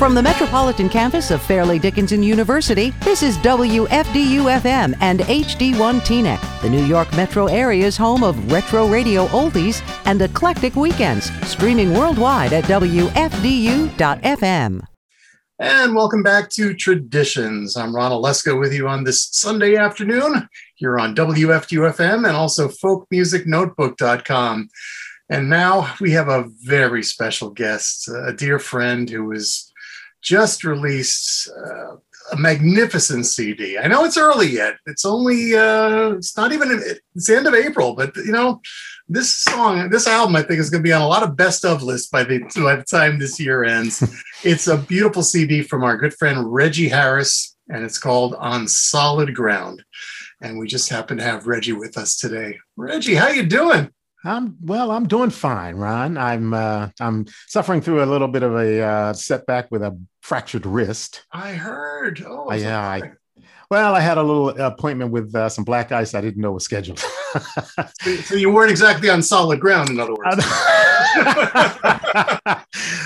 From the metropolitan campus of Fairleigh Dickinson University, this is WFDU FM and HD1 Teaneck, the New York metro area's home of retro radio oldies and eclectic weekends, streaming worldwide at WFDU.FM. And welcome back to Traditions. I'm Ron Olesko with you on this Sunday afternoon here on WFDU FM and also folkmusicnotebook.com. And now we have a very special guest, a dear friend who was just released uh, a magnificent CD. I know it's early yet. It's only uh, it's not even it's the end of April, but you know, this song, this album, I think is going to be on a lot of best of lists by the by the time this year ends. it's a beautiful CD from our good friend Reggie Harris, and it's called On Solid Ground. And we just happen to have Reggie with us today. Reggie, how you doing? I'm well. I'm doing fine, Ron. I'm uh, I'm suffering through a little bit of a uh, setback with a fractured wrist. I heard. Oh, uh, yeah. I, well, I had a little appointment with uh, some black ice I didn't know was scheduled. so, so you weren't exactly on solid ground, in other words.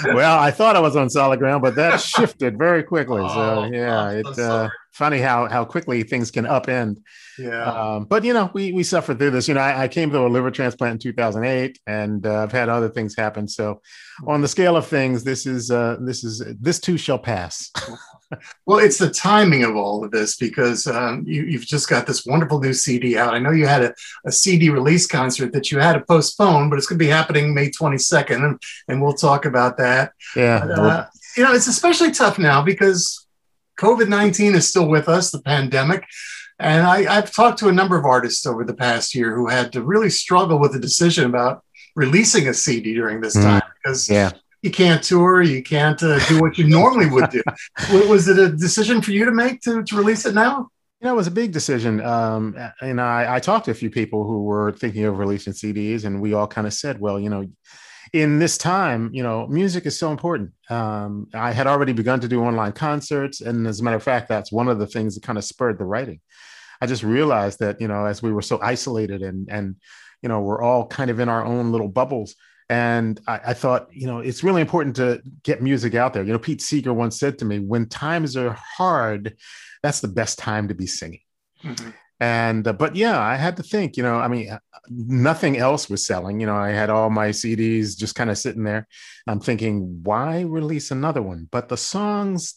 well, I thought I was on solid ground, but that shifted very quickly. Oh, so yeah, it uh, funny how how quickly things can upend. Yeah. Um, but you know, we we suffered through this. You know, I, I came through a liver transplant in 2008, and uh, I've had other things happen. So, on the scale of things, this is uh, this is this too shall pass. well, it's the timing of all of this because um, you, have just got this wonderful new CD out. I know you had a, a, CD release concert that you had to postpone, but it's going to be happening May 22nd, and, and we'll talk about that. Yeah. Uh, you know, it's especially tough now because COVID 19 is still with us, the pandemic. And I, have talked to a number of artists over the past year who had to really struggle with the decision about releasing a CD during this mm. time because yeah. you can't tour, you can't uh, do what you normally would do. Was it a decision for you to make to, to release it now? You know, it was a big decision. Um, and I, I talked to a few people who were thinking of releasing CDs, and we all kind of said, well, you know, in this time, you know, music is so important. Um, I had already begun to do online concerts, and as a matter of fact, that's one of the things that kind of spurred the writing. I just realized that you know, as we were so isolated and and you know, we're all kind of in our own little bubbles. And I, I thought, you know, it's really important to get music out there. You know, Pete Seeger once said to me, "When times are hard, that's the best time to be singing." Mm-hmm and uh, but yeah i had to think you know i mean uh, nothing else was selling you know i had all my cds just kind of sitting there. I'm thinking why release another one? But the songs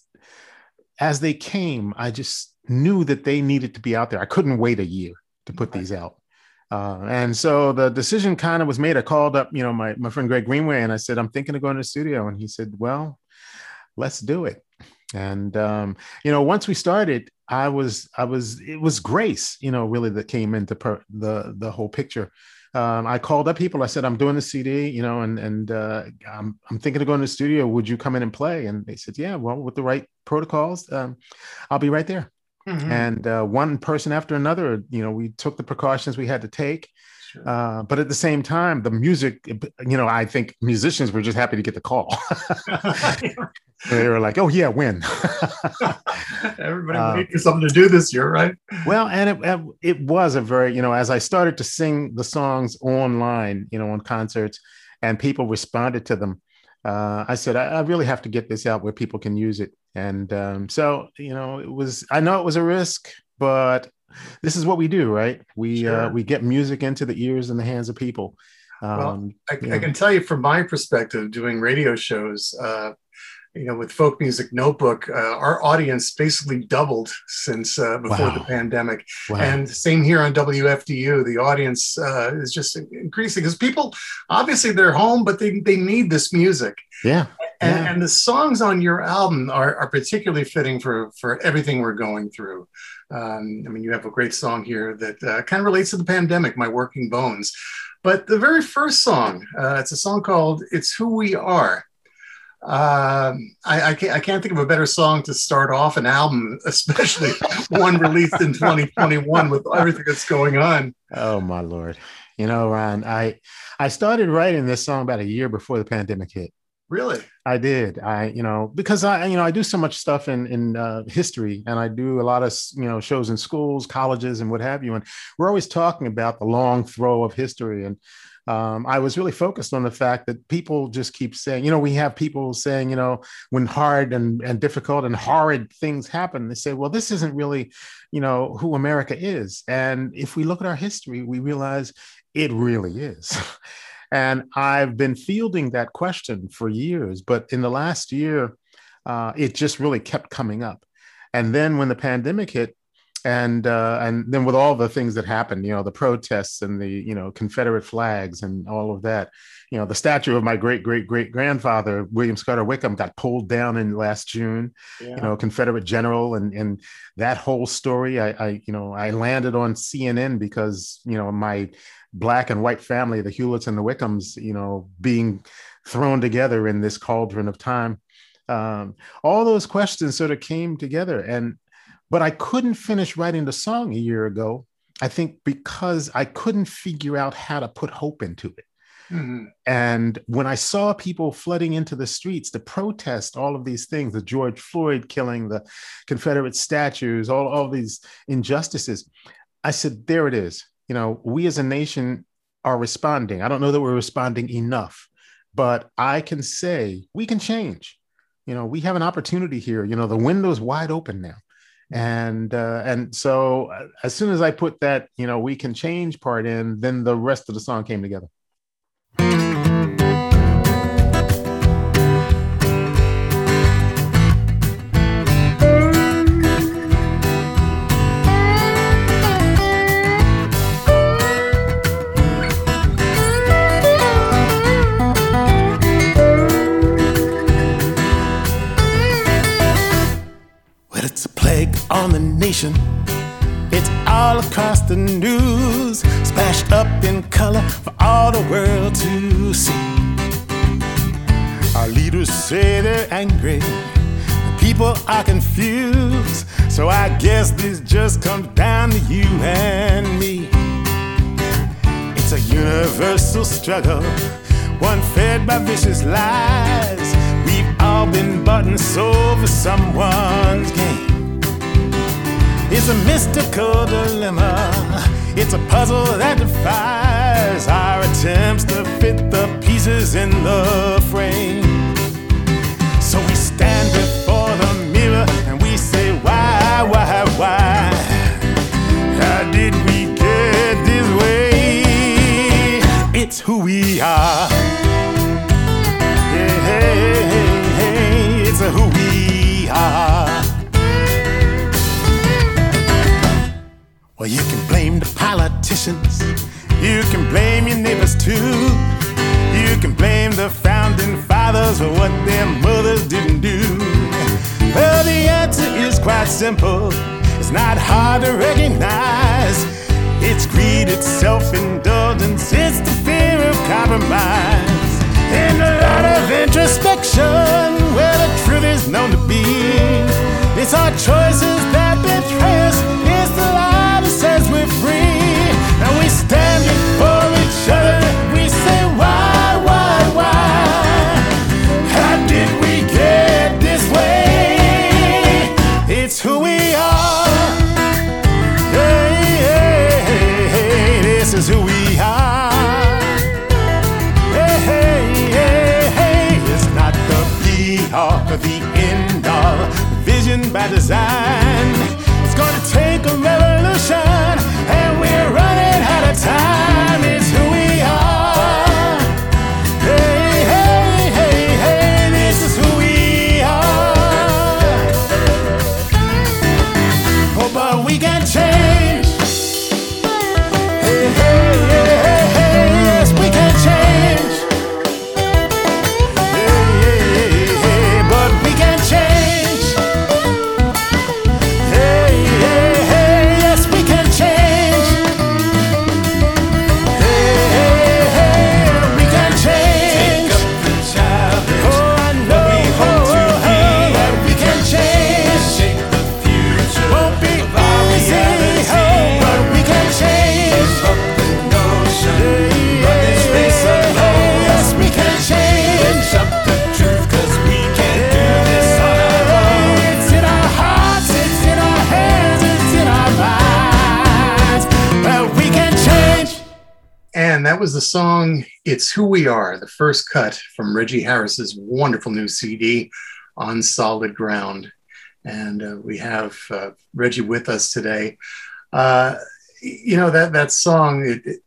as they came i just knew that they needed to be out there. I couldn't wait a year to put these out. Uh, and so the decision kind of was made. I called up you know my, my friend greg greenway and i said i'm thinking of going to the studio. And he said well let's do it. And um, you know once we started i was i was it was grace you know really that came into per, the the whole picture. Um, i called up people. I said i'm doing the cd you know and and uh, I'm, I'm thinking of going to the studio. Would you come in and play? And they said yeah well with the right protocols um, i'll be right there. Mm-hmm. and uh, one person after another you know we took the precautions we had to take uh, but at the same time, the music, you know, I think musicians were just happy to get the call. they were like, "Oh yeah, win." Everybody uh, waiting for something to do this year, right? Well, and it it was a very, you know, as I started to sing the songs online, you know, on concerts, and people responded to them. Uh, I said, I, I, really have to get this out where people can use it. And um, so, you know, it was, I know it was a risk, but this is what we do, right? We uh, sure. uh, we get music into the ears and the hands of people. Um, well, I, I, can tell you from my perspective, doing radio shows, uh, you know, with Folk Music Notebook, uh, our audience basically doubled since uh, before wow. the pandemic. Wow. And same here on WFDU, the audience uh, is just increasing because people, obviously, they're home, but they, they need this music. Yeah. And, yeah. and the songs on your album are, are particularly fitting for, for everything we're going through. Um, I mean, you have a great song here that uh, kind of relates to the pandemic, My Working Bones. But the very first song, uh, it's a song called It's Who We Are. Um, I, I, can't, I can't think of a better song to start off an album, especially one released in 2021 with everything that's going on. Oh, my Lord. You know, Ron, I, I started writing this song about a year before the pandemic hit. Really? I did. I, you know, because I, you know, I do so much stuff in in uh, history, and I do a lot of you know shows in schools, colleges, and what have you. And we're always talking about the long throw of history. And um, I was really focused on the fact that people just keep saying, you know, we have people saying, you know, when hard and and difficult and horrid things happen, they say, well, this isn't really, you know, who America is. And if we look at our history, we realize it really is. And I've been fielding that question for years, but in the last year, uh, it just really kept coming up. And then when the pandemic hit, and uh, and then with all the things that happened, you know, the protests and the you know Confederate flags and all of that, you know, the statue of my great great great grandfather Williams Carter Wickham got pulled down in last June. Yeah. You know, Confederate general, and and that whole story. I, I you know I landed on CNN because you know my black and white family, the Hewletts and the Wickhams, you know, being thrown together in this cauldron of time. Um, all those questions sort of came together. And, but I couldn't finish writing the song a year ago, I think because I couldn't figure out how to put hope into it. Mm-hmm. And when I saw people flooding into the streets to protest all of these things, the George Floyd killing, the Confederate statues, all, all these injustices, I said, there it is you know, we as a nation are responding. I don't know that we're responding enough, but I can say we can change. You know, we have an opportunity here. You know, the window's wide open now. And uh, and so uh, as soon as I put that, you know, we can change part in, then the rest of the song came together. On the nation. It's all across the news, splashed up in color for all the world to see. Our leaders say they're angry, the people are confused. So I guess this just comes down to you and me. It's a universal struggle, one fed by vicious lies. We've all been and sold for someone's gain is a mystical dilemma. It's a puzzle that defies our attempts to fit the pieces in the frame. So we stand before the mirror and we say, Why, why, why? How did we get this way? It's who we are. Well, you can blame the politicians, you can blame your neighbors too. You can blame the founding fathers for what their mothers didn't do. Well, the answer is quite simple. It's not hard to recognize. It's greed, it's self indulgence, it's the fear of compromise. And a lot of introspection where the truth is known to be. It's our choices that betray us, we're free, and we stand before each other. We say, why, why, why? How did we get this way? It's who we are. Hey, hey, hey, this is who we are. Hey, hey, hey, hey. It's not the be or the end all. Vision by design. Take a revolution, and we're running out of time. It's was the song It's Who We Are, the first cut from Reggie Harris's wonderful new CD, On Solid Ground. And uh, we have uh, Reggie with us today. Uh, you know, that, that song, it, it,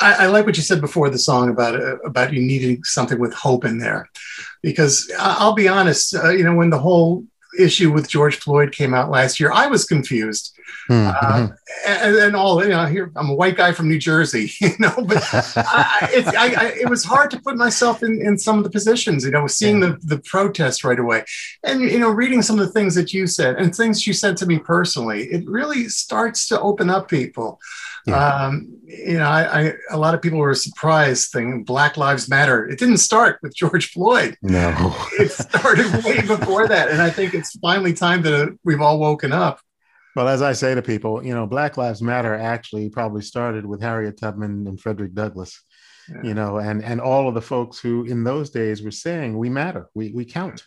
I, I, like what you said before the song about, uh, about you needing something with hope in there. Because I'll be honest, uh, you know, when the whole issue with George Floyd came out last year, I was confused. Mm-hmm. Uh, and, and, all, you know, here I'm a white guy from New Jersey, you know, but I, it, I, it, was hard to put myself in, in some of the positions, you know, seeing the, the protest right away and, you know, reading some of the things that you said and things you said to me personally, it really starts to open up people. Yeah. Um, you know, I, I, a lot of people were surprised Thing Black Lives Matter. It didn't start with George Floyd. No, it started way before that, and I think it's finally time that we've all woken up. Well, as I say to people, you know, Black Lives Matter actually probably started with Harriet Tubman and Frederick Douglass. Yeah. You know, and and all of the folks who in those days were saying we matter, we we count.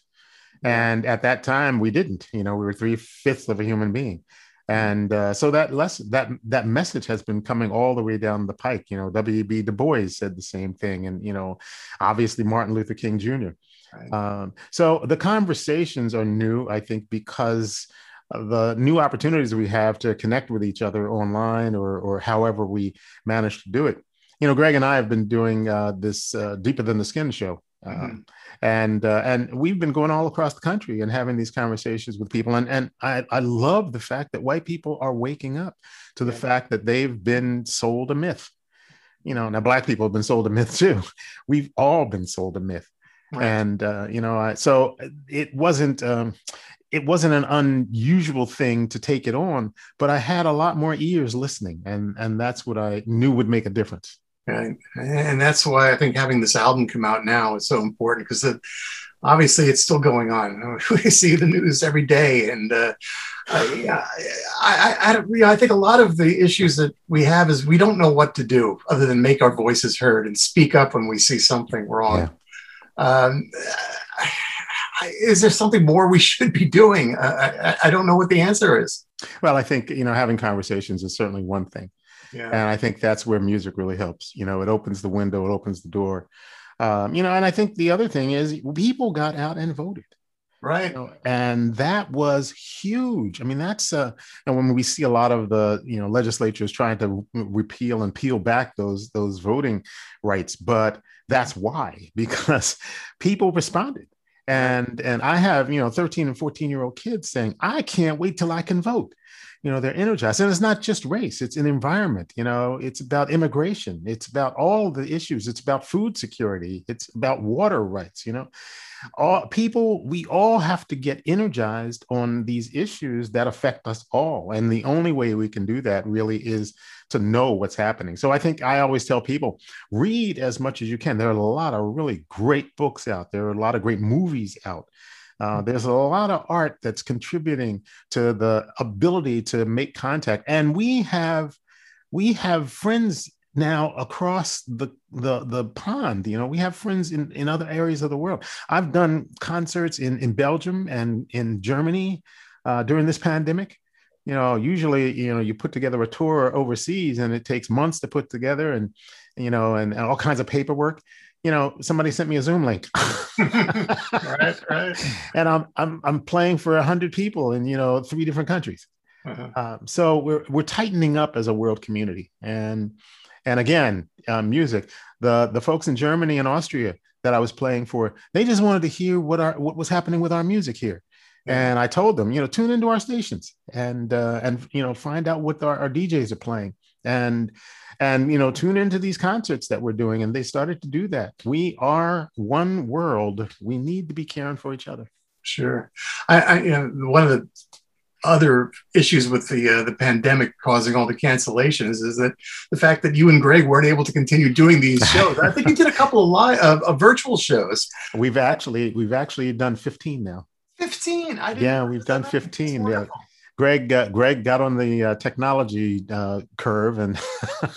And at that time, we didn't. You know, we were three fifths of a human being and uh, so that lesson that that message has been coming all the way down the pike. You know w.b du bois said the same thing and you know obviously martin luther king jr right. um, so the conversations are new i think because the new opportunities we have to connect with each other online or or however we manage to do it. You know greg and i have been doing uh, this uh, deeper than the skin show mm-hmm. Um, and uh, and we've been going all across the country and having these conversations with people and and I, I love the fact that white people are waking up to the yeah. fact that they've been sold a myth you know now black people have been sold a myth too we've all been sold a myth right. and uh, you know I, so it wasn't um, it wasn't an unusual thing to take it on but i had a lot more ears listening and and that's what i knew would make a difference and, and that's why I think having this album come out now is so important because obviously it's still going on. We see the news every day, and uh, I, I, I, I, think a lot of the issues that we have is we don't know what to do other than make our voices heard and speak up when we see something wrong. Yeah. Um, is there something more we should be doing? I, I don't know what the answer is. Well, I think you know having conversations is certainly one thing. Yeah. And I think that's where music really helps. You know, it opens the window, it opens the door. Um, you know, and I think the other thing is people got out and voted. Right. You know, and that was huge. I mean, that's uh, and when we see a lot of the you know legislatures trying to repeal and peel back those those voting rights, but that's why because people responded and and i have you know 13 and 14 year old kids saying i can't wait till i can vote you know they're energized. And it's not just race it's an environment you know it's about immigration it's about all the issues it's about food security it's about water rights you know. All people we all have to get energized on these issues that affect us all. And the only way we can do that really is to know what's happening. So i think i always tell people read as much as you can. There are a lot of really great books out there are a lot of great movies out uh, there's a lot of art that's contributing to the ability to make contact, and we have we have friends now across the, the the pond you know we have friends in in other areas of the world. I've done concerts in in belgium and in germany uh, during this pandemic. You know usually you know you put together a tour overseas and it takes months to put together and you know and, and all kinds of paperwork you know, somebody sent me a Zoom link. right, right. And I'm I'm I'm playing for a hundred people in you know three different countries. Uh-huh. Um, so we're we're tightening up as a world community, and and again, uh, music. The the folks in Germany and Austria that I was playing for, they just wanted to hear what our what was happening with our music here. And I told them, you know, tune into our stations and uh, and you know find out what our, our DJs are playing and and you know tune into these concerts that we're doing and they started to do that we are one world we need to be caring for each other sure i, I you know one of the other issues with the uh, the pandemic causing all the cancellations is that the fact that you and Greg weren't able to continue doing these shows. I think you did a couple of live uh, of virtual shows. We've actually we've actually done 15 now. 15. I yeah, we've done 15. Yeah. Greg uh, Greg got on the uh, technology uh, curve and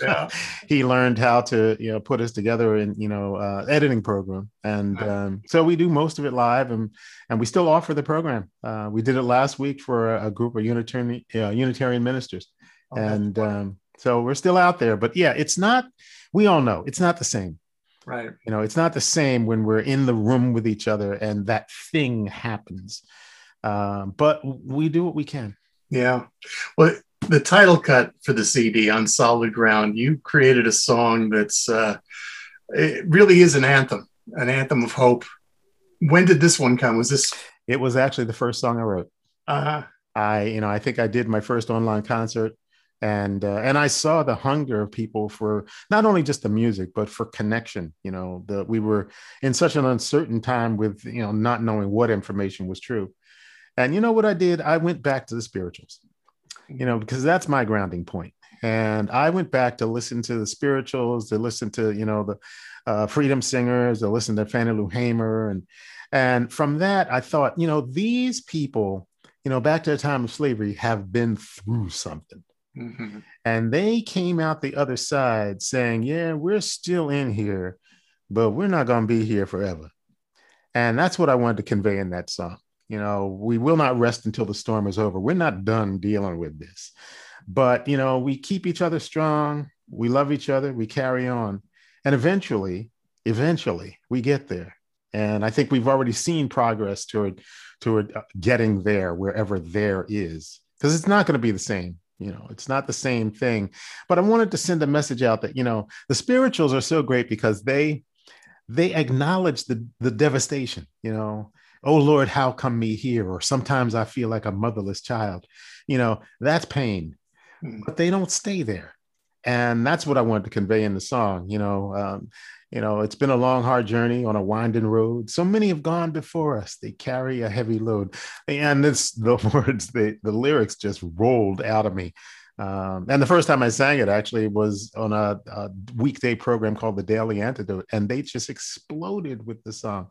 yeah. he learned how to you know put us together in you know uh, editing program and um, so we do most of it live and and we still offer the program. Uh, we did it last week for a, a group of Unitarian uh, Unitarian ministers. Oh, and um, So we're still out there, but yeah, it's not. We all know it's not the same. Right. You know, it's not the same when we're in the room with each other and that thing happens. Um, but we do what we can. Yeah. Well, the title cut for the CD on Solid Ground, you created a song that's uh, it really is an anthem, an anthem of hope. When did this one come? Was this? It was actually the first song I wrote. Uh-huh. I, you know, I think I did my first online concert, and uh, and I saw the hunger of people for not only just the music but for connection. You know, the we were in such an uncertain time with you know not knowing what information was true, and you know what I did? I went back to the spirituals, you know, because that's my grounding point. And I went back to listen to the spirituals, to listen to you know the uh, freedom singers, to listen to Fannie Lou Hamer, and and from that I thought, you know, these people you know, back to the time of slavery, have been through something. Mm-hmm. And they came out the other side saying, Yeah, we're still in here, but we're not going to be here forever. And that's what I wanted to convey in that song. You know, we will not rest until the storm is over. We're not done dealing with this. But, you know, we keep each other strong. We love each other. We carry on. And eventually, eventually, we get there. And I think we've already seen progress toward toward uh, getting there wherever there is because it's not going to be the same you know it's not the same thing but i wanted to send a message out that you know the spirituals are so great because they they acknowledge the the devastation you know oh lord how come me here or sometimes i feel like a motherless child you know that's pain hmm. but they don't stay there and that's what i wanted to convey in the song you know um, you know, it's been a long, hard journey on a winding road. So many have gone before us. They carry a heavy load. And it's the words, the, the lyrics just rolled out of me. Um, and the first time I sang it actually was on a, a, weekday program called The Daily Antidote, and they just exploded with the song.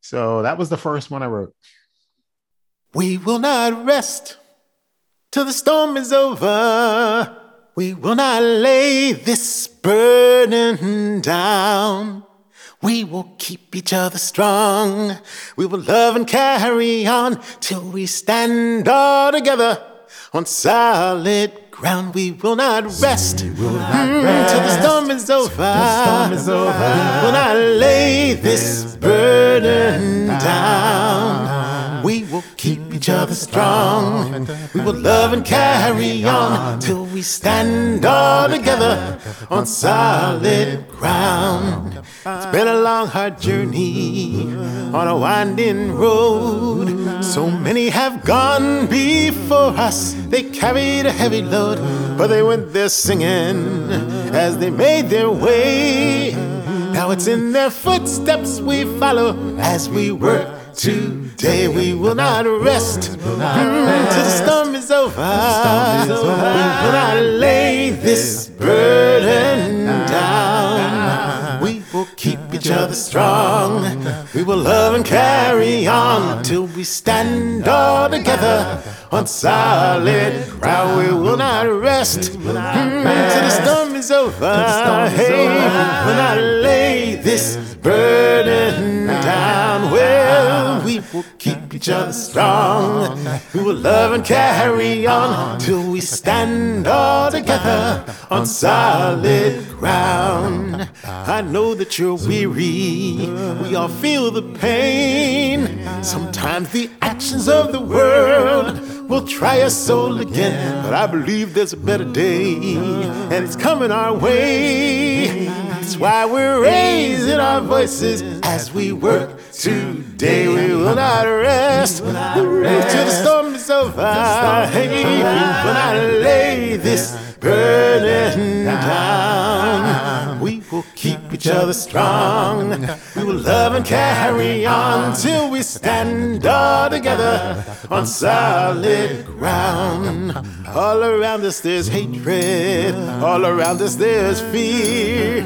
So that was the first one I wrote. We will not rest till the storm is over. We will not lay this burden down. We will keep each other strong. We will love and carry on till we stand all together on solid ground. We will not rest, we will not mm, rest till the storm is over. The storm is over. We will not lay this burden down. We will keep each other strong. We will love and carry on till we stand all together on solid ground. It's been a long, hard journey on a winding road. So many have gone before us. They carried a heavy load, but they went there singing as they made their way. Now it's in their footsteps we follow as we work Today we will not rest until the storm is over. We will not lay this burden down. Keep each other strong. We will love and carry on till we stand all together on solid ground. We will not rest until the storm is over. Hey, will not lay this burden down. Well, we will keep each other strong. We will love and carry on till we stand all together on solid ground. I know that you're weary. We all feel the pain. Sometimes the actions of the world will try our soul again. But I believe there's a better day, and it's coming our way. That's why we're raising our voices as we work today. We will not rest till the storm is over. Hey, we will not lay this burden down. We will keep each other strong. We will love and carry on till we stand all together on solid ground. All around us there's hatred. All around us there's fear.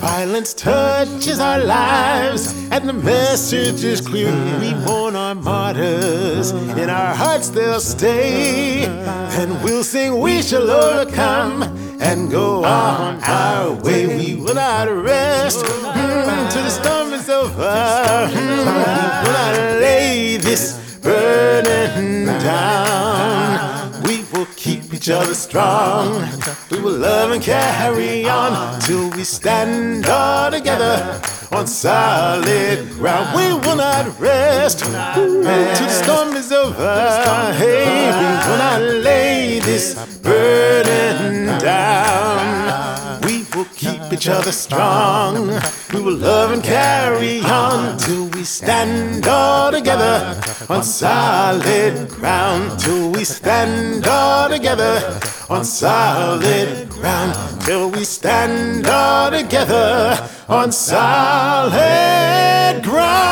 Violence touches our lives, and the message is clear. We mourn our martyrs, in our hearts they'll stay. And we'll sing, We shall overcome and go on our way. We will not rest mm, till the storm is over. Mm, we will not lay this burden down We will keep each other strong. We will love and carry on till we stand all together on solid ground. We will not rest till the storm is over. Hey, we will not lay this burden down. Keep each other strong. We will love and carry on till we stand all together on solid ground. Till we stand all together on solid ground. Till we stand all together on solid ground.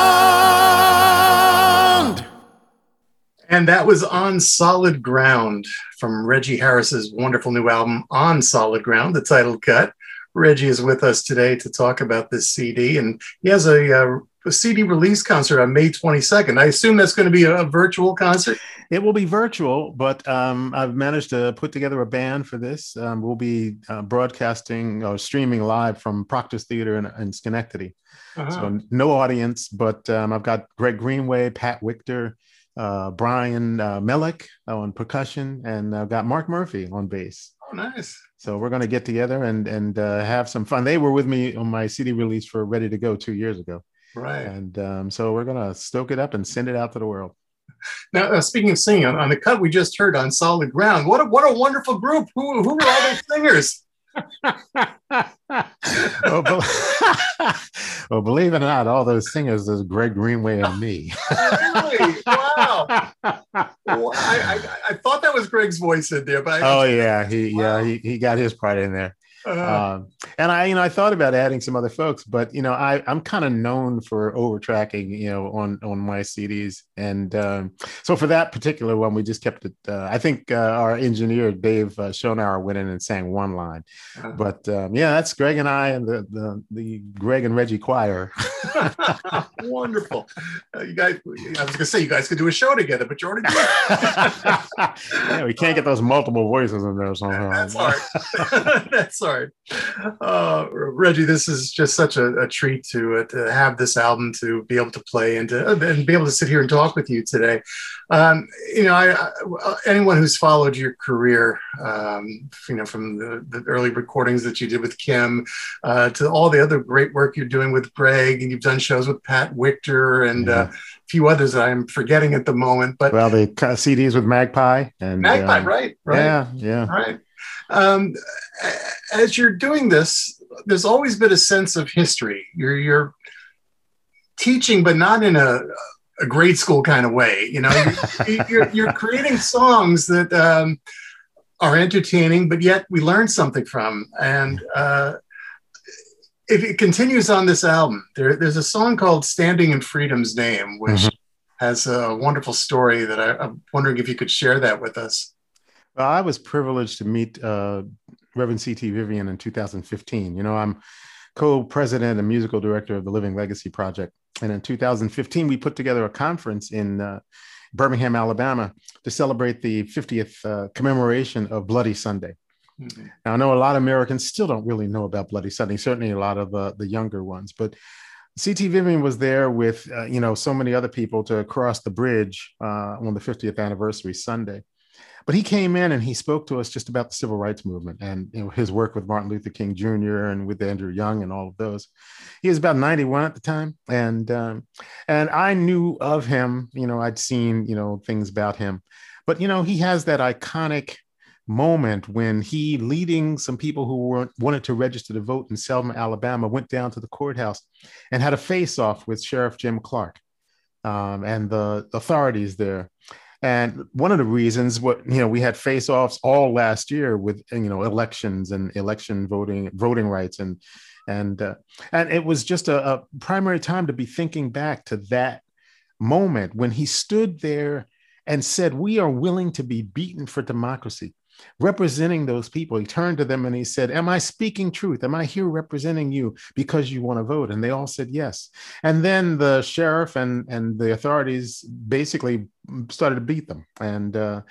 And that was On Solid Ground from Reggie Harris's wonderful new album, On Solid Ground, the title cut. Reggie is with us today to talk about this CD, and he has a, uh, a CD release concert on May 22nd. I assume that's going to be a, a virtual concert. It will be virtual, but um, I've managed to put together a band for this. Um, we'll be uh, broadcasting or streaming live from Proctor's Theater in, in Schenectady. Uh-huh. So no audience, but um, I've got Greg Greenway, Pat Wictor, uh, Brian uh, Melick on percussion, and I've got Mark Murphy on bass. Nice. So we're going to get together and and uh, have some fun. They were with me on my CD release for Ready to Go two years ago, Right. and um, so we're going to stoke it up and send it out to the world. Now, uh, speaking of singing, on, on the cut we just heard on Solid Ground, what a, what a wonderful group. Who, who are all those singers? Oh, be- well, believe it or not, all those singers is Greg Greenway and me. Really? Wow. Well, I, I, I thought that was Greg's voice in there, but I, oh yeah, he Wow. yeah he, he got his part in there. Uh, Um, and I, you know, I thought about adding some other folks, but you know, I I'm kind of known for overtracking, you know, on on my CDs, and um, so for that particular one, we just kept it. Uh, I think uh, our engineer Dave uh, Schonauer went in and sang one line, uh, but um, yeah, that's Greg and I and the the the Greg and Reggie choir. wonderful. Uh, you guys, I was going to say you guys could do a show together, but you already did. yeah, we can't get those multiple voices in there somehow. That's hard. That's hard. Uh, Reggie, this is just such a, a treat to, uh, to have this album to be able to play and to and be able to sit here and talk with you today. Um, you know, I, I, anyone who's followed your career, um, you know, from the, the early recordings that you did with Kim uh, to all the other great work you're doing with Greg, and you've done shows with Pat Wictor and uh, a few others that I'm forgetting at the moment. But Well, the CDs with Magpie and Magpie, um, right? Right. Yeah, yeah. Right. Um, as you're doing this, there's always been a sense of history. You're you're teaching, but not in a a grade school kind of way. You know, You- you're you're creating songs that um, are entertaining, but yet we learn something from. And uh, if it continues on this album, there, there's a song called "Standing in Freedom's Name," which Mhm. has a wonderful story that I, I'm wondering if you could share that with us. Well, I was privileged to meet uh, Reverend C.T. Vivian in 2015. You know, I'm co-president and musical director of the Living Legacy Project, and in 2015 we put together a conference in uh, Birmingham, Alabama, to celebrate the 50th uh, commemoration of Bloody Sunday. Mhm. Now, I know a lot of Americans still don't really know about Bloody Sunday, certainly a lot of uh, the younger ones, but CT Vivian was there with, uh, you know, so many other people to cross the bridge uh, on the 50th anniversary Sunday. But he came in and he spoke to us just about the civil rights movement and you know, his work with Martin Luther King Jr. and with Andrew Young and all of those. He was about 91 at the time, and um, and I knew of him. You know, I'd seen you know things about him, but you know he has that iconic moment when he leading some people who were, wanted to register to vote in Selma, Alabama, went down to the courthouse and had a face off with Sheriff Jim Clark um, and the authorities there. And one of the reasons what you know we had face offs all last year with you know elections and election voting voting rights and and uh, and it was just a, a primary time to be thinking back to that moment when he stood there and said we are willing to be beaten for democracy representing those people. He turned to them and he said am i speaking truth? Am i here representing you because you want to vote? And they all said yes. And then the sheriff and and the authorities basically started to beat them. And uh,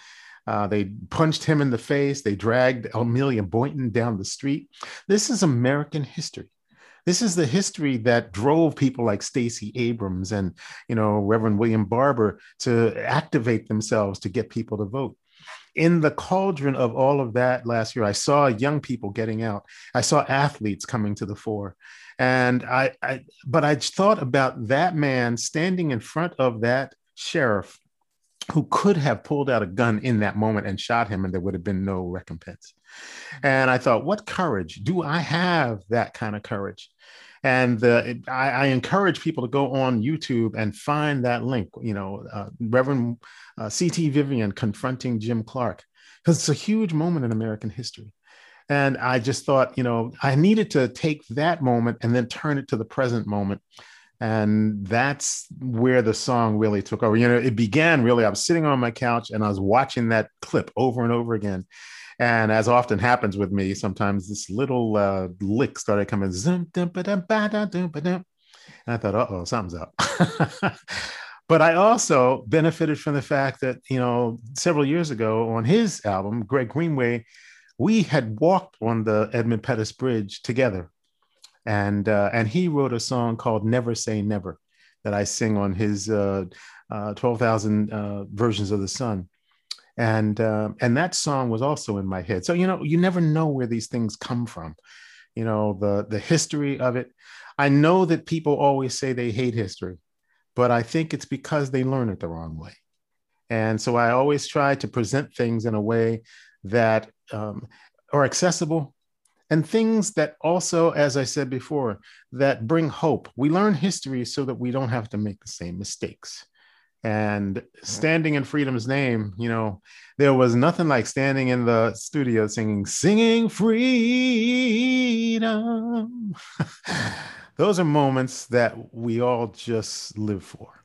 uh, they punched him in the face. They dragged amelia boynton down the street. This is american history. This is the history that drove people like Stacey Abrams and you know Reverend William Barber to activate themselves to get people to vote. In the cauldron of all of that last year, I saw young people getting out. I saw athletes coming to the fore. And I, I but I thought about that man standing in front of that sheriff who could have pulled out a gun in that moment and shot him, and there would have been no recompense. And I thought, what courage? Do I have that kind of courage? And I, I, encourage people to go on YouTube and find that link. You know, uh, Reverend uh, C.T. Vivian confronting Jim Clark, because it's a huge moment in American history. And I just thought, you know, I needed to take that moment and then turn it to the present moment and that's where the song really took over you know it began really i was sitting on my couch and i was watching that clip over and over again and as often happens with me sometimes this little uh, lick started coming and i thought uh-oh something's up but i also benefited from the fact that you know several years ago on his album greg greenway we had walked on the edmund pettus bridge together and uh, and he wrote a song called "Never Say Never" that I sing on his uh, uh, twelve thousand uh, versions of the sun, and uh, and that song was also in my head. So you know, you never know where these things come from. You know the the history of it. I know that people always say they hate history, but I think it's because they learn it the wrong way. And so I always try to present things in a way that um, are accessible and things that also, as I said before, that bring hope. We learn history so that we don't have to make the same mistakes. And standing in freedom's name, you know, there was nothing like standing in the studio singing, singing freedom. Those are moments that we all just live for.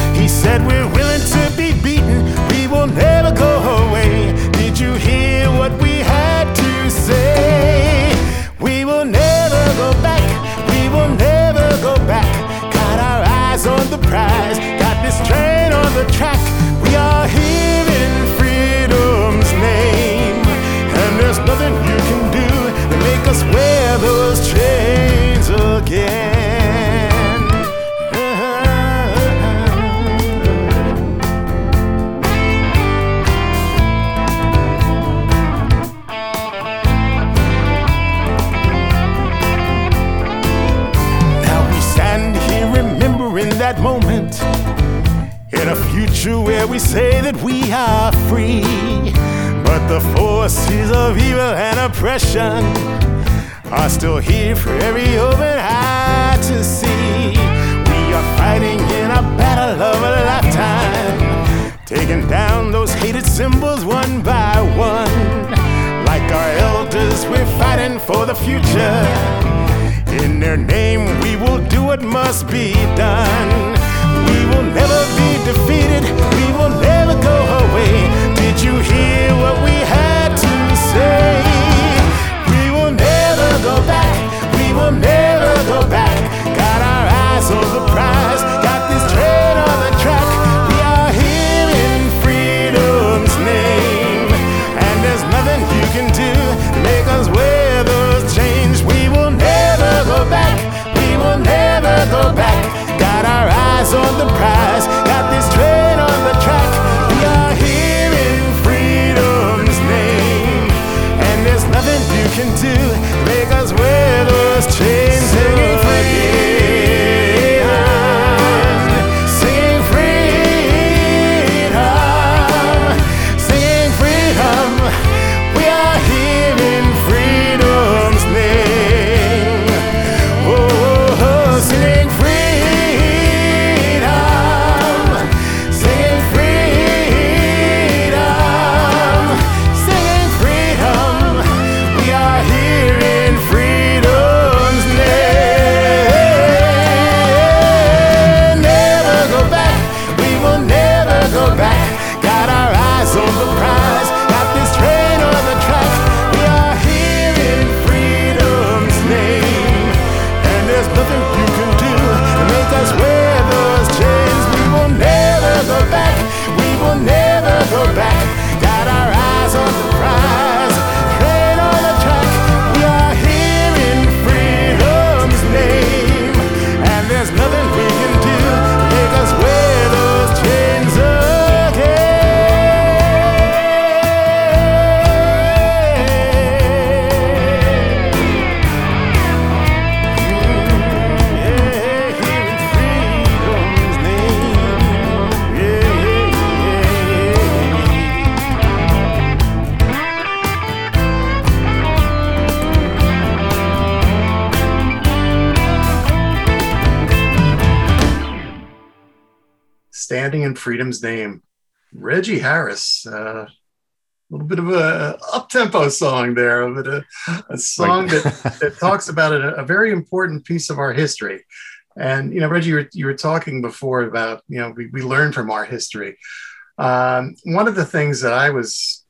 Said, We're willing to be beaten, we will never go away. Did you hear what we had to say? We will never go back, we will never go back. Got our eyes on the prize, got this train on the track. We are here in freedom's name. And there's nothing you can do to make us wear those chains again. That moment in a future where we say that we are free. But the forces of evil and oppression are still here for every open eye to see. We are fighting in a battle of a lifetime, taking down those hated symbols one by one. Like our elders, we're fighting for the future. In their name, we will do what must be done. We will never be defeated. We will never go away. Did you hear what we had to say? We will never go back. We will never go back. Got our eyes on the prize. can do. Freedom's Name. Reggie Harris, uh, a little bit of a up tempo song there, but a, a song that, that talks about a, a, very important piece of our history. And you know, Reggie, you were, you were talking before about you know we, we learn from our history. Um, one of the things that I was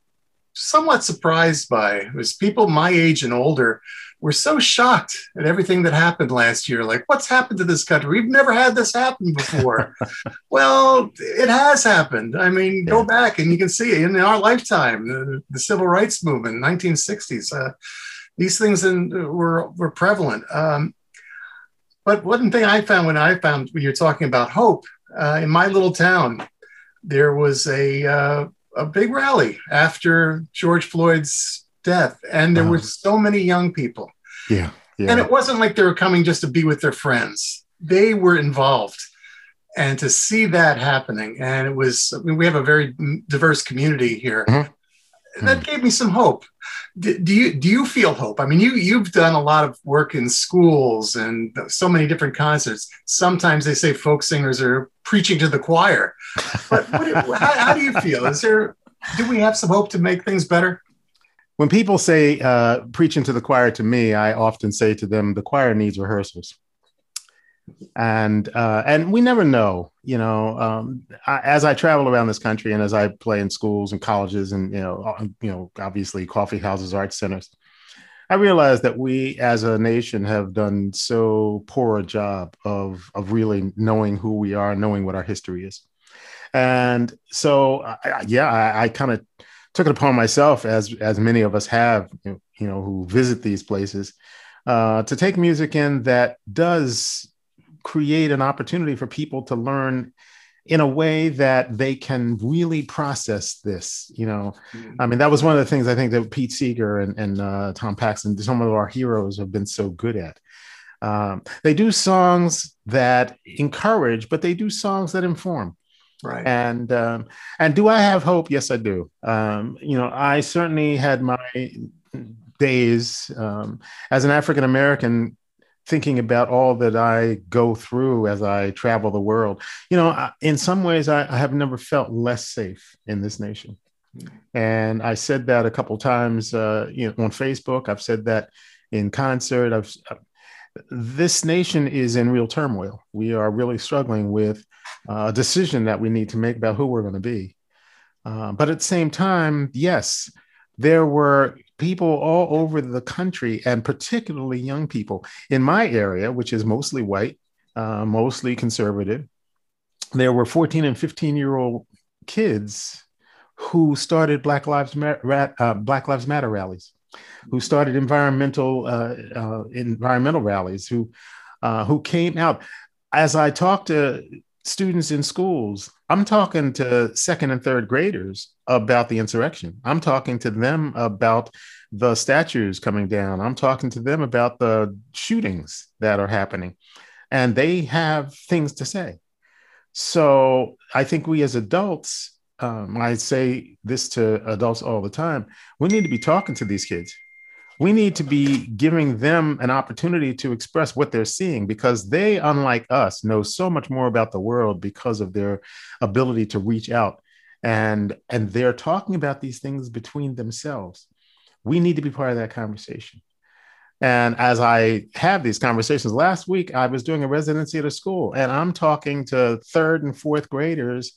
somewhat surprised by was people my age and older were so shocked at everything that happened last year. Like, what's happened to this country? We've never had this happen before. well, it has happened. I mean, yeah. go back and you can see in our lifetime, the, the civil rights movement, 1960s. Uh, these things in, were were prevalent. Um, but one thing I found when I found when you're talking about hope uh, in my little town, there was a uh, a big rally after George Floyd's death, and there were so many young people. Yeah, yeah. And it wasn't like they were coming just to be with their friends; they were involved. And to see that happening, and it was, I mean, we have a very diverse community here. Mm-hmm. That gave me some hope. Do, do you do you feel hope? I mean, you you've done a lot of work in schools and so many different concerts. Sometimes they say folk singers are preaching to the choir, but what, how, how, do you feel? Is there do we have some hope to make things better? When people say uh, preaching to the choir to me, I often say to them, the choir needs rehearsals. And uh, and we never know you know um, I, as i travel around this country and as i play in schools and colleges and you know uh, you know obviously coffee houses art centers i realize that we as a nation have done so poor a job of of really knowing who we are knowing what our history is. And so I, yeah i, I kind of took it upon myself as as many of us have you know, who visit these places uh, to take music in that does create an opportunity for people to learn in a way that they can really process this. You know, mm-hmm. I mean, that was one of the things I think that Pete Seeger and, and uh, Tom Paxton, some of our heroes, have been so good at. Um, they do songs that encourage, but they do songs that inform. Right. And um, and do I have hope? Yes, I do. Um, you know, I certainly had my days um, as an African American thinking about all that I go through as I travel the world. You know, in some ways, I, I have never felt less safe in this nation. And I said that a couple times, uh, you know, on Facebook. I've said that in concert. I've this nation is in real turmoil. We are really struggling with uh, a decision that we need to make about who we're going to be. Uh, but at the same time, yes, there were people all over the country, and particularly young people. In my area, which is mostly white, uh, mostly conservative, there were 14 and 15 year old kids who started Black Lives, Matter, uh, Black Lives Matter rallies, who started environmental uh, uh, environmental rallies, who uh, who came out. As I talk to students in schools, I'm talking to second and third graders about the insurrection. I'm talking to them about the statues coming down. I'm talking to them about the shootings that are happening. And they have things to say. So I think we as adults, um, I say this to adults all the time, we need to be talking to these kids. We need to be giving them an opportunity to express what they're seeing because they, unlike us, know so much more about the world because of their ability to reach out and and they're talking about these things between themselves we need to be part of that conversation and as i have these conversations last week i was doing a residency at a school and i'm talking to third and fourth graders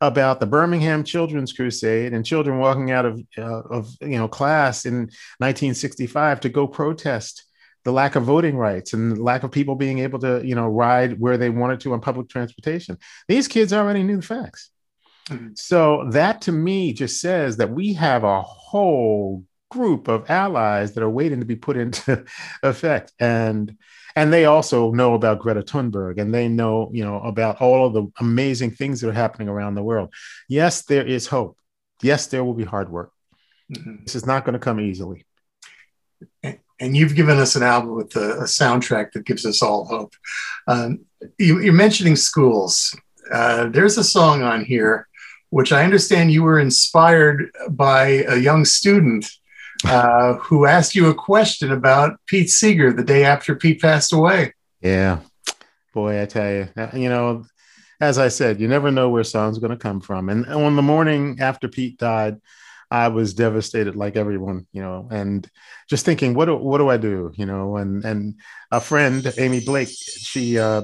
about the Birmingham Children's Crusade and children walking out of, uh, of you know class in 1965 to go protest the lack of voting rights and the lack of people being able to you know ride where they wanted to on public transportation. These kids already knew the facts. Mm-hmm. So that to me just says that we have a whole group of allies that are waiting to be put into effect and and they also know about Greta Thunberg and they know you know about all of the amazing things that are happening around the world. Yes, there is hope. Yes, there will be hard work. Mm-hmm. This is not going to come easily. And you've given us an album with a, a soundtrack that gives us all hope. Um, you, are mentioning schools. Uh, there's a song on here which I understand you were inspired by a young student uh, who asked you a question about Pete Seeger the day after Pete passed away. Yeah, boy, I tell you, you know, as I said, you never know where song's going to come from. And on the morning after Pete died, I was devastated, like everyone, you know, and just thinking, what do, what do I do, you know? And and a friend, Amy Blake, she uh,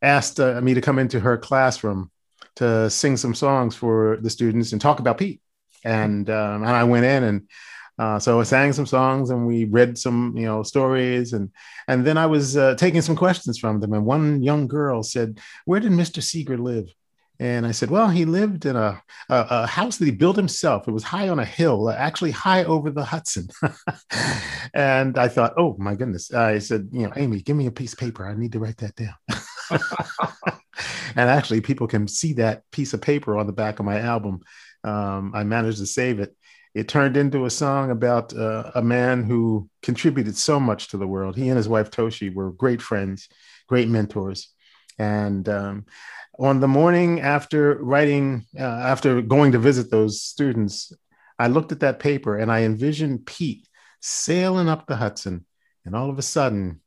asked uh, me to come into her classroom to sing some songs for the students and talk about Pete. And um, and I went in and uh, so I sang some songs and we read some, you know, stories and and then I was uh, taking some questions from them. And one young girl said, "Where did Mr. Seeger live?" And I said, "Well, he lived in a, a, a house that he built himself. It was high on a hill, actually high over the Hudson." and I thought, "Oh my goodness!" I said, "You know, Amy, give me a piece of paper. I need to write that down." and actually, people can see that piece of paper on the back of my album. Um, I managed to save it it turned into a song about uh, a man who contributed so much to the world. He and his wife Toshi were great friends, great mentors. And um, on the morning after writing, uh, after going to visit those students, I looked at that paper and I envisioned Pete sailing up the Hudson. And all of a sudden,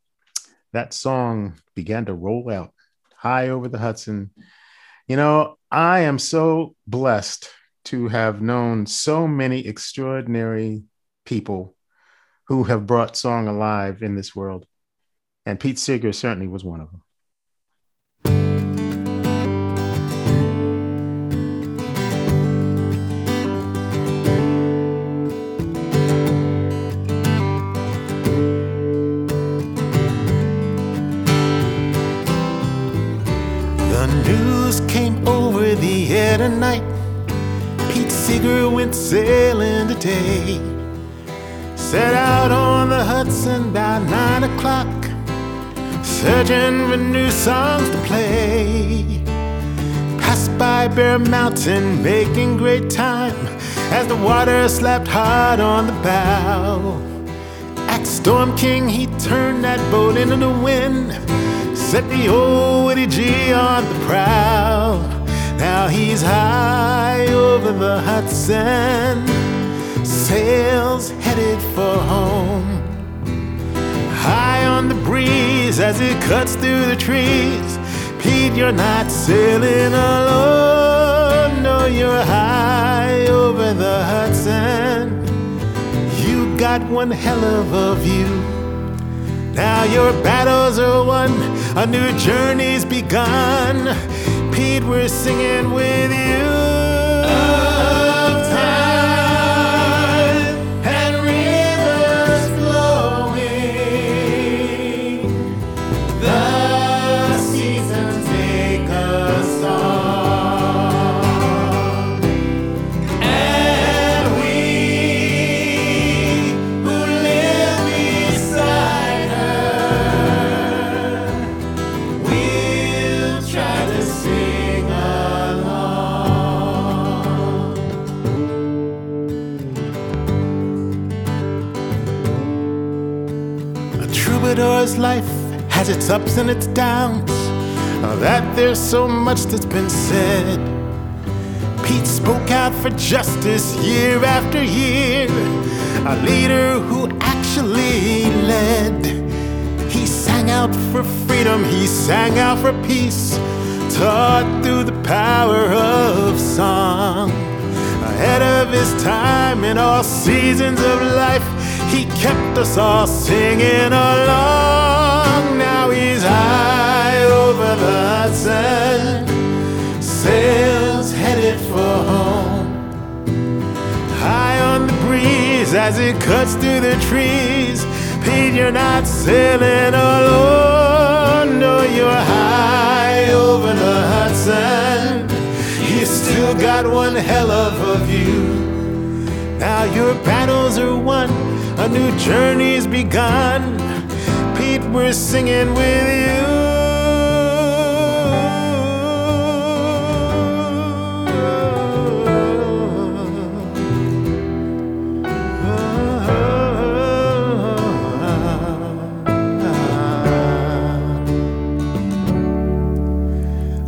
that song began to roll out high over the Hudson. You know, I am so blessed to have known so many extraordinary people who have brought song alive in this world. And Pete Seeger certainly was one of them. The news came over the air tonight Seeger went sailing today. Set out on the Hudson by nine o'clock, searching for new songs to play. Passed by Bear Mountain, making great time as the water slapped hard on the bow. At Storm King, he turned that boat into the wind, set the old Woody G on the prow. Now he's high over the Hudson, sails headed for home. High on the breeze as it cuts through the trees. Pete, you're not sailing alone. No, you're high over the Hudson. You got one hell of a view. Now your battles are won, a new journey's begun. We're singing with you. Troubadour's life has its ups and its downs. that there's so much that's been said. Pete spoke out for justice year after year, a leader who actually led. He sang out for freedom, he sang out for peace, taught through the power of song. Ahead of his time in all seasons of life, he kept us all singing along. Now he's high over the Hudson, sails headed for home. High on the breeze as it cuts through the trees. Pete, you're not sailing alone. No, you're high over the Hudson. You still got one hell of a view. Now your battles are won a new journey's begun. Pete, we're singing with you.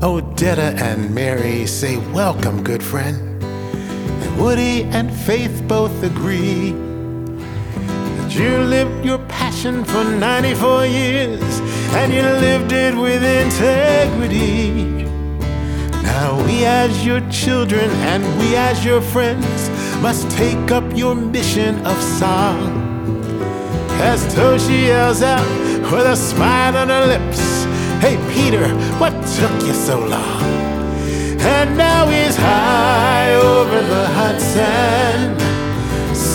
Odetta and Mary say, Welcome, good friend. And Woody and Faith both agree you lived your passion for 94 years and you lived it with integrity. Now we as your children and we as your friends must take up your mission of song. As Toshi yells out with a smile on her lips, Hey Peter, what took you so long? And now he's high over the Hudson,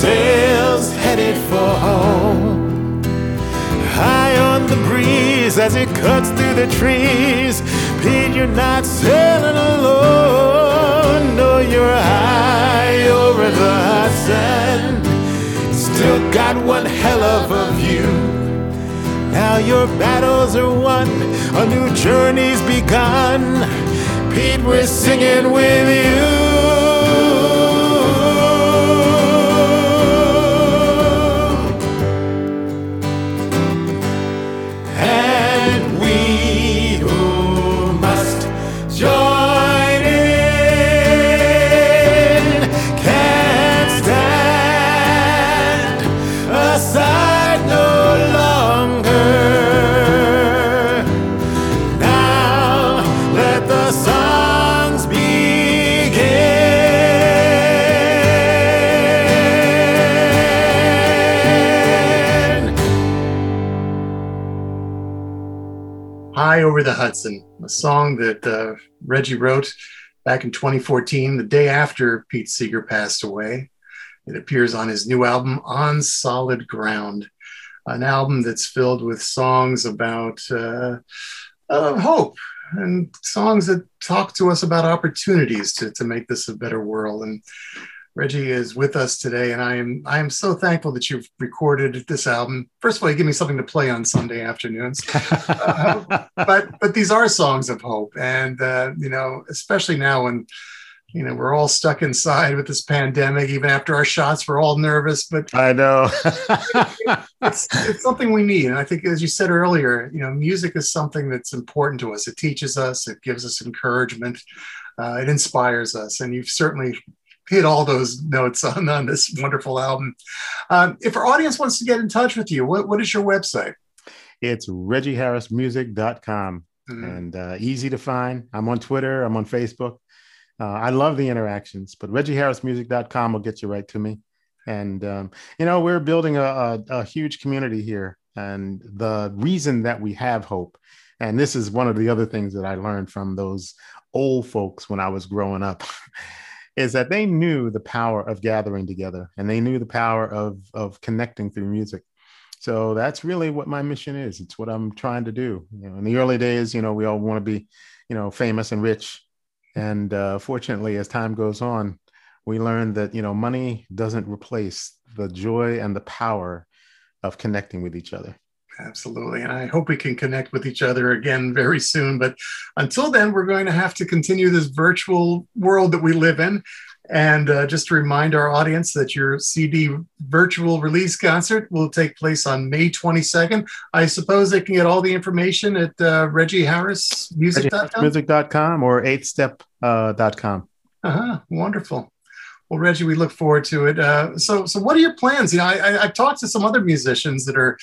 sails headed for home. High on the breeze as it cuts through the trees, Pete, you're not sailing alone. No, you're high over the Hudson, still got one hell of a view. Now your battles are won, a new journey's begun. Pete, we're singing with you. Over the Hudson, a song that uh, Reggie wrote back in 2014, the day after Pete Seeger passed away. It appears on his new album, On Solid Ground, an album that's filled with songs about uh, uh, hope and songs that talk to us about opportunities to, to make this a better world. And Reggie is with us today, and I am I am so thankful that you've recorded this album. First of all, you give me something to play on Sunday afternoons, Uh, but but these are songs of hope, and uh, you know, especially now when you know we're all stuck inside with this pandemic. Even after our shots, we're all nervous, but I know. it's, it's something we need. And I think, as you said earlier, you know, music is something that's important to us. It teaches us, it gives us encouragement, uh, it inspires us. And you've certainly hit all those notes on, on this wonderful album. Um, if our audience wants to get in touch with you, what, what is your website? it's reggieharrismusic.com Mhm. and uh, easy to find. I'm on Twitter, I'm on Facebook. Uh, I love the interactions, but reggieharrismusic.com will get you right to me. And, um, you know, we're building a, a, a huge community here. And the reason that we have hope, and this is one of the other things that I learned from those old folks when I was growing up, is that they knew the power of gathering together and they knew the power of, of connecting through music. So that's really what my mission is. It's what I'm trying to do. You know, in the early days, you know, we all want to be, you know, famous and rich. And uh, fortunately, as time goes on, we learn that you know money doesn't replace the joy and the power of connecting with each other. Absolutely. And I hope we can connect with each other again very soon. But until then, we're going to have to continue this virtual world that we live in. And uh, just to remind our audience that your CD virtual release concert will take place on May 22nd. I suppose they can get all the information at uh, reggieharrismusic.com. Music.com or 8step.com. Uh-huh. Wonderful. Well, Reggie, we look forward to it. Uh, so, so what are your plans? You know, I, I, I've talked to some other musicians that are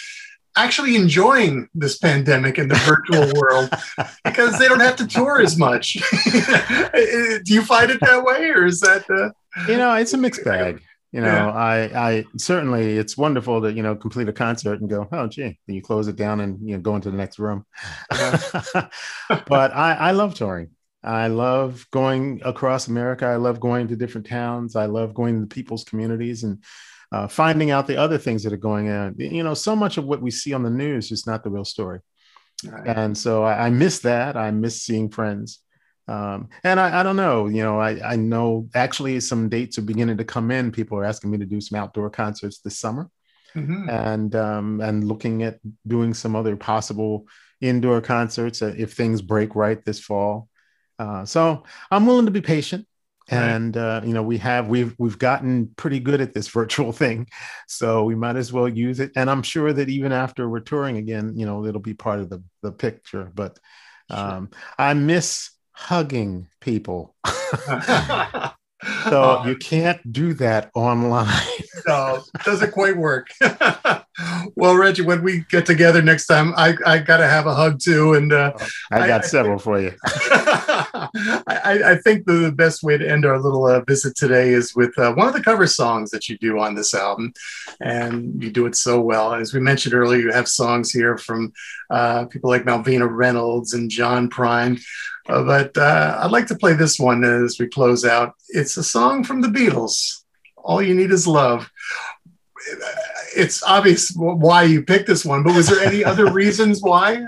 actually enjoying this pandemic in the virtual world because they don't have to tour as much. Do you find it that way, or is that? Uh... You know, it's a mixed bag. You know, yeah. I, I certainly it's wonderful to you know complete a concert and go, oh gee, then you close it down and you know go into the next room. Yeah. but I, I love touring. I love going across America. I love going to different towns. I love going to people's communities and uh, finding out the other things that are going on. You know, so much of what we see on the news is not the real story. Right. And so I, I, miss that. I miss seeing friends. Um, and I, I, don't know, you know, I, I know actually some dates are beginning to come in. People are asking me to do some outdoor concerts this summer. Mm-hmm. And um, and looking at doing some other possible indoor concerts if things break right this fall. Uh, so I'm willing to be patient and uh, you know we have we've we've gotten pretty good at this virtual thing. So we might as well use it. And i'm sure that even after we're touring again you know it'll be part of the the picture. But um, sure. i miss hugging people. So you can't do that online no doesn't quite work well, Reggie, when we get together next time, I, I got to have a hug too. And uh, I got I, several I, for you. I, I, think the best way to end our little uh, visit today is with uh, one of the cover songs that you do on this album. And you do it so well. As we mentioned earlier, you have songs here from uh, people like Malvina Reynolds and John Prine. Uh, but uh, I'd like to play this one as we close out. It's a song from the Beatles. All you need is love it's obvious why you picked this one, but was there any other reasons why?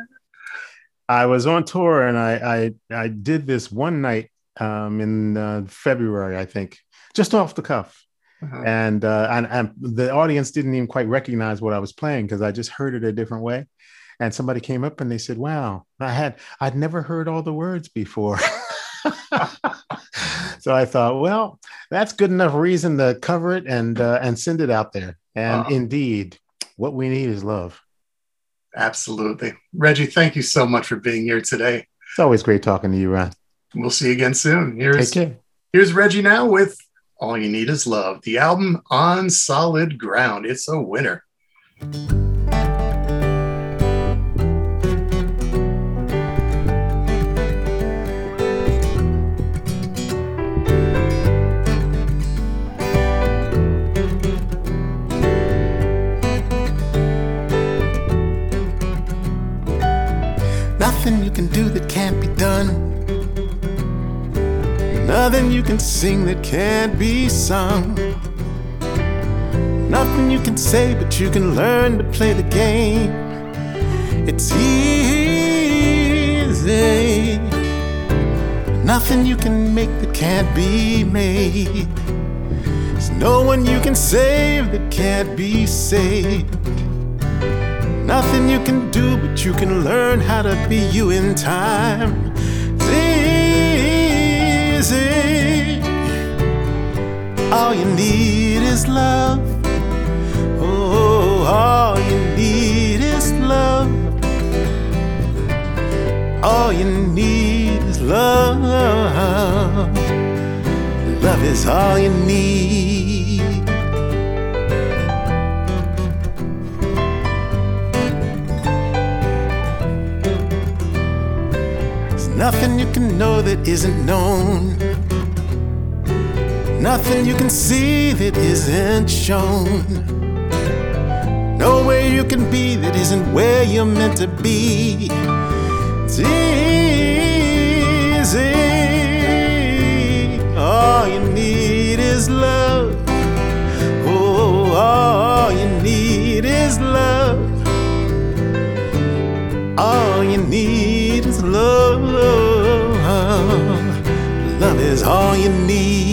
I was on tour and I I, I did this one night um, in uh, February, I think, just off the cuff. Uh-huh. And, uh, and and the audience didn't even quite recognize what I was playing because I just heard it a different way. And somebody came up and they said, "Wow, I had I'd never heard all the words before." so I thought, well, that's good enough reason to cover it and uh, and send it out there. And indeed, what we need is love. Absolutely. Reggie, thank you so much for being here today. It's always great talking to you, Ron. We'll see you again soon. Here's, here's Reggie now with All You Need Is Love, the album On Solid Ground. It's a winner. Can do that can't be done. Nothing you can sing that can't be sung. Nothing you can say, but you can learn to play the game. It's easy. Nothing you can make that can't be made. There's no one you can save that can't be saved. Nothing you can do, but you can learn how to be you in time. It's easy. All you need is love. Oh, all you need is love. All you need is love. Love is all you need. Nothing you can know that isn't known. Nothing you can see that isn't shown. Nowhere you can be that isn't where you're meant to be. It's easy. All you need is love. Oh, all you need is love. All you need love. Love is all you need.